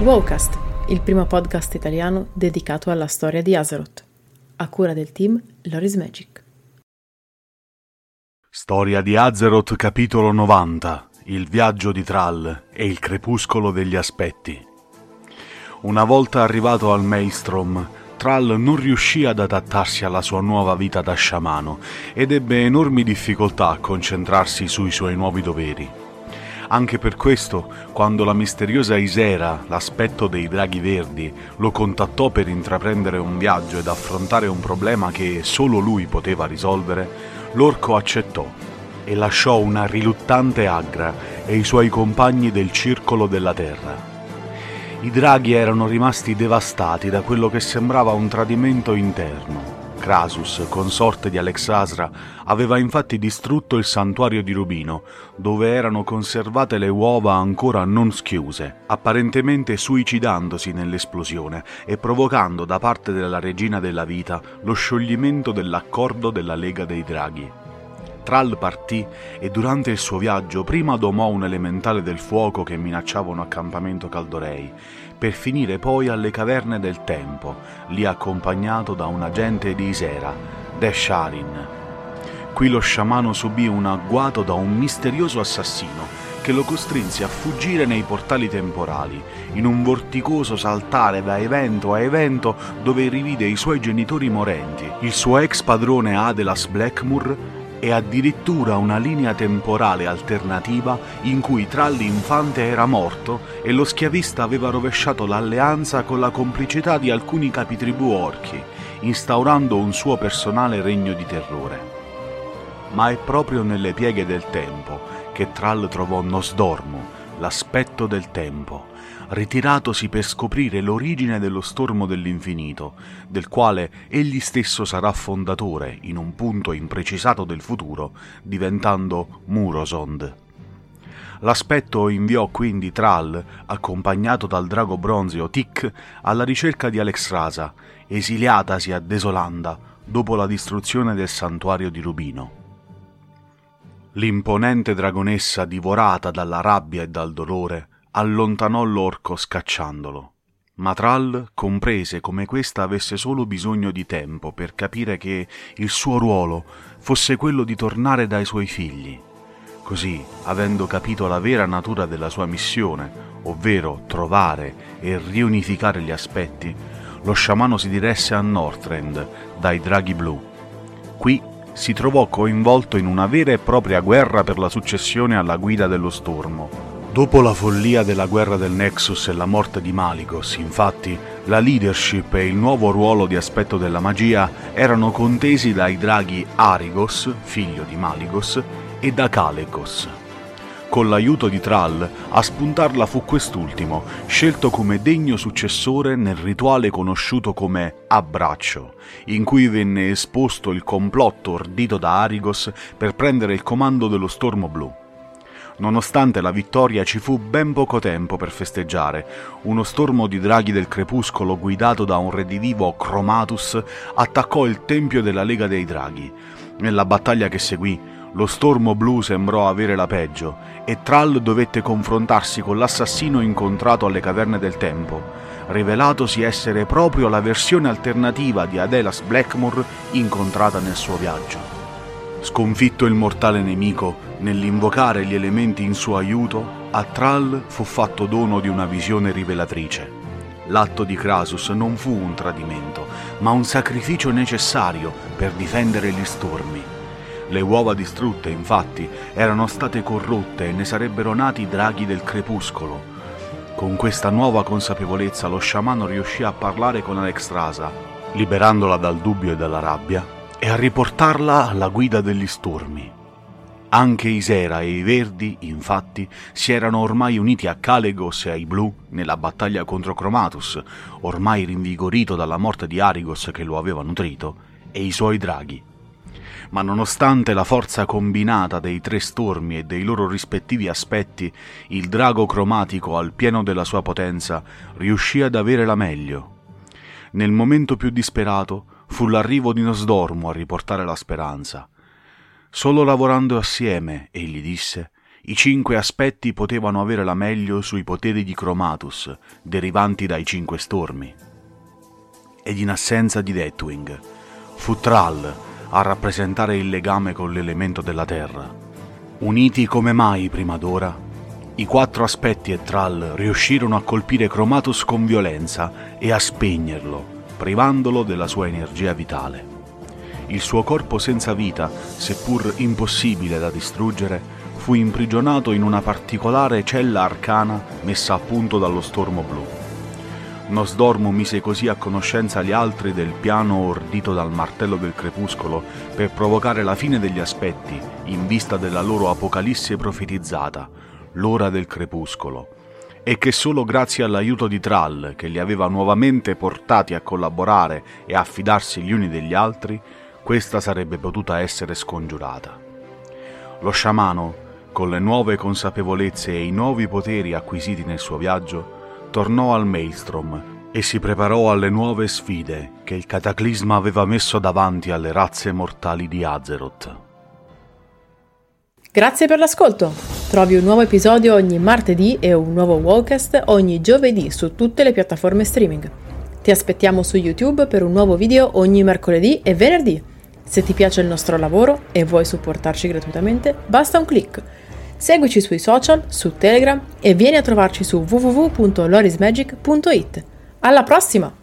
Wowcast, il primo podcast italiano dedicato alla storia di Azeroth, a cura del team Loris Magic. Storia di Azeroth capitolo 90 Il viaggio di Thrall e il crepuscolo degli aspetti Una volta arrivato al Maelstrom, Thrall non riuscì ad adattarsi alla sua nuova vita da sciamano ed ebbe enormi difficoltà a concentrarsi sui suoi nuovi doveri. Anche per questo, quando la misteriosa Isera, l'aspetto dei draghi verdi, lo contattò per intraprendere un viaggio ed affrontare un problema che solo lui poteva risolvere, l'orco accettò e lasciò una riluttante Agra e i suoi compagni del circolo della terra. I draghi erano rimasti devastati da quello che sembrava un tradimento interno. Krasus, consorte di Alexasra, aveva infatti distrutto il santuario di Rubino, dove erano conservate le uova ancora non schiuse, apparentemente suicidandosi nell'esplosione e provocando da parte della regina della vita lo scioglimento dell'accordo della Lega dei Draghi. Thrall partì e durante il suo viaggio prima domò un elementale del fuoco che minacciava un accampamento Caldorei, per finire poi alle caverne del tempo, lì accompagnato da un agente di Isera, Desharin. Qui lo sciamano subì un agguato da un misterioso assassino che lo costrinse a fuggire nei portali temporali, in un vorticoso saltare da evento a evento dove rivide i suoi genitori morenti, il suo ex padrone Adelas Blackmoor e addirittura una linea temporale alternativa in cui Tralli infante era morto e lo schiavista aveva rovesciato l'alleanza con la complicità di alcuni capitribù orchi, instaurando un suo personale regno di terrore. Ma è proprio nelle pieghe del tempo che Trall trovò Nosdormu, l'aspetto del tempo, ritiratosi per scoprire l'origine dello stormo dell'infinito, del quale egli stesso sarà fondatore in un punto imprecisato del futuro, diventando Murosond. L'aspetto inviò quindi Thrall, accompagnato dal drago bronzeo Tic, alla ricerca di Alexstrasza, esiliatasi a Desolanda dopo la distruzione del santuario di Rubino. L'imponente dragonessa, divorata dalla rabbia e dal dolore, allontanò l'orco scacciandolo. Ma Thrall comprese come questa avesse solo bisogno di tempo per capire che il suo ruolo fosse quello di tornare dai suoi figli. Così, avendo capito la vera natura della sua missione, ovvero trovare e riunificare gli aspetti, lo sciamano si diresse a Northrend dai draghi blu. Qui si trovò coinvolto in una vera e propria guerra per la successione alla guida dello stormo. Dopo la follia della guerra del Nexus e la morte di Maligos, infatti, la leadership e il nuovo ruolo di aspetto della magia erano contesi dai draghi Arigos, figlio di Maligos, e da Kalekos. Con l'aiuto di Thrall, a spuntarla fu quest'ultimo, scelto come degno successore nel rituale conosciuto come Abbraccio, in cui venne esposto il complotto ordito da Arigos per prendere il comando dello Stormo Blu. Nonostante la vittoria ci fu ben poco tempo per festeggiare. Uno stormo di draghi del crepuscolo guidato da un redivivo Chromatus attaccò il tempio della Lega dei Draghi. Nella battaglia che seguì, lo stormo blu sembrò avere la peggio e Thrall dovette confrontarsi con l'assassino incontrato alle caverne del tempo, rivelatosi essere proprio la versione alternativa di Adelas Blackmore incontrata nel suo viaggio. Sconfitto il mortale nemico, nell'invocare gli elementi in suo aiuto, a Thrall fu fatto dono di una visione rivelatrice. L'atto di Krasus non fu un tradimento, ma un sacrificio necessario per difendere gli stormi. Le uova distrutte, infatti, erano state corrotte e ne sarebbero nati draghi del crepuscolo. Con questa nuova consapevolezza lo sciamano riuscì a parlare con Alexstrasza, liberandola dal dubbio e dalla rabbia, e a riportarla alla guida degli stormi. Anche Isera e i Verdi, infatti, si erano ormai uniti a Calegos e ai Blu nella battaglia contro Cromatus, ormai rinvigorito dalla morte di Arigos che lo aveva nutrito, e i suoi draghi. Ma nonostante la forza combinata dei tre stormi e dei loro rispettivi aspetti, il drago cromatico al pieno della sua potenza riuscì ad avere la meglio. Nel momento più disperato, fu l'arrivo di Nosdormo a riportare la speranza. Solo lavorando assieme, egli disse, i cinque aspetti potevano avere la meglio sui poteri di Chromatus, derivanti dai cinque stormi. Ed in assenza di Deathwing, fu Thrall a rappresentare il legame con l'elemento della terra. Uniti come mai prima d'ora, i quattro aspetti e Thrall riuscirono a colpire Chromatus con violenza e a spegnerlo, privandolo della sua energia vitale. Il suo corpo senza vita, seppur impossibile da distruggere, fu imprigionato in una particolare cella arcana messa a punto dallo stormo blu. Nosdormu mise così a conoscenza gli altri del piano ordito dal martello del crepuscolo per provocare la fine degli aspetti in vista della loro apocalisse profetizzata, l'ora del crepuscolo, e che solo grazie all'aiuto di Thrall, che li aveva nuovamente portati a collaborare e a fidarsi gli uni degli altri, questa sarebbe potuta essere scongiurata. Lo sciamano, con le nuove consapevolezze e i nuovi poteri acquisiti nel suo viaggio, tornò al Maelstrom e si preparò alle nuove sfide che il cataclisma aveva messo davanti alle razze mortali di Azeroth. Grazie per l'ascolto! Trovi un nuovo episodio ogni martedì e un nuovo Wallcast ogni giovedì su tutte le piattaforme streaming. Ti aspettiamo su YouTube per un nuovo video ogni mercoledì e venerdì. Se ti piace il nostro lavoro e vuoi supportarci gratuitamente, basta un clic Seguici sui social, su Telegram e vieni a trovarci su www.lorismagic.it. Alla prossima!